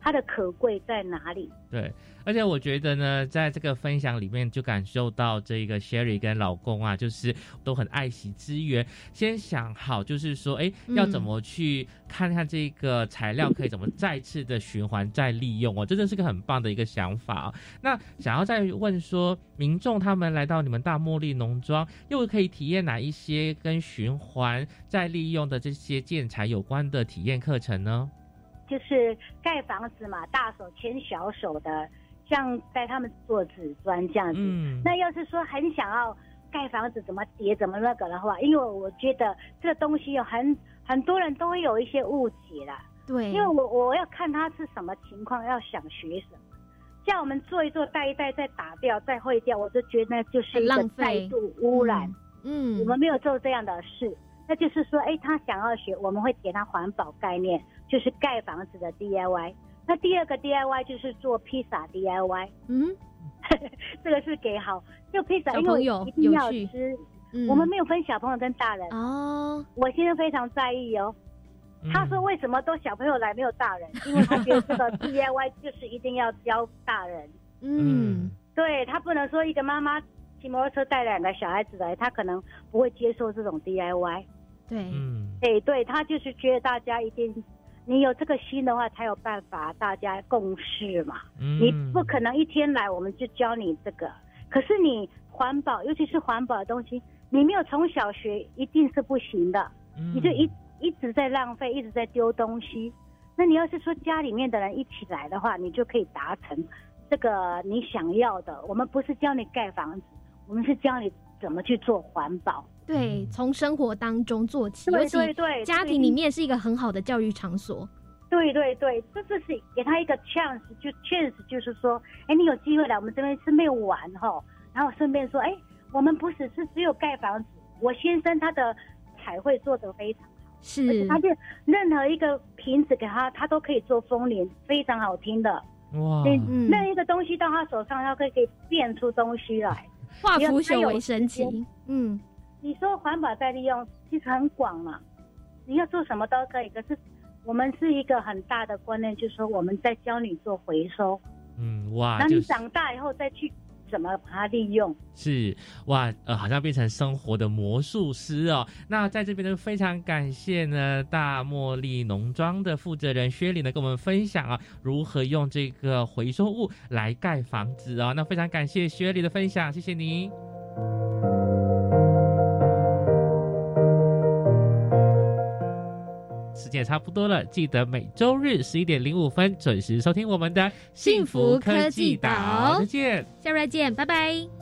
它的可贵在哪里？对，而且我觉得呢，在这个分享里面就感受到这个 Sherry 跟老公啊，就是都很爱惜资源，先想好，就是说，哎，要怎么去看看这个材料可以怎么再次的循环再利用哦，真的是个很棒的一个想法。那想要再问说，民众他们来到你们大茉莉农庄，又可以体验哪一些跟循环再利用的这些建材有关的体验课程呢？就是盖房子嘛，大手牵小手的，像带他们做纸砖这样子。那要是说很想要盖房子，怎么叠怎么那个的话，因为我觉得这个东西有很很多人都会有一些误解啦。对，因为我我要看他是什么情况，要想学什么，像我们做一做，带一带，再打掉，再毁掉，我就觉得那就是一个再度污染。嗯，我们没有做这样的事。那就是说，哎，他想要学，我们会给他环保概念，就是盖房子的 DIY。那第二个 DIY 就是做披萨 DIY。嗯，这个是给好，就披萨，因为一定要吃。我们没有分小朋友跟大人。哦。我现在非常在意哦。他说为什么都小朋友来没有大人？因为他觉得这个 DIY 就是一定要教大人。嗯。对他不能说一个妈妈骑摩托车带两个小孩子来，他可能不会接受这种 DIY。对，嗯，哎，对他就是觉得大家一定，你有这个心的话，才有办法大家共事嘛。嗯，你不可能一天来我们就教你这个，可是你环保，尤其是环保的东西，你没有从小学一定是不行的。嗯，你就一一直在浪费，一直在丢东西。那你要是说家里面的人一起来的话，你就可以达成这个你想要的。我们不是教你盖房子，我们是教你怎么去做环保。对，从生活当中做起，尤其家庭里面是一个很好的教育场所。对对对，这就是给他一个 chance，就 chance 就是说，哎，你有机会来我们这边是没有玩哈，然后顺便说，哎，我们不只是只有盖房子，我先生他的彩绘做得非常好，是，他就任何一个瓶子给他，他都可以做风铃，非常好听的。哇，嗯，那一个东西到他手上，他可以可以变出东西来，化腐朽为神奇，嗯。你说环保再利用其实很广嘛，你要做什么都可以。可是我们是一个很大的观念，就是说我们在教你做回收。嗯，哇！那你长大以后再去怎么把它利用。是哇，呃，好像变成生活的魔术师哦。那在这边呢，非常感谢呢大茉莉农庄的负责人薛丽呢，跟我们分享啊，如何用这个回收物来盖房子啊。那非常感谢薛丽的分享，谢谢你。时间也差不多了，记得每周日十一点零五分准时收听我们的幸福科技岛。再见，下周再见，拜拜。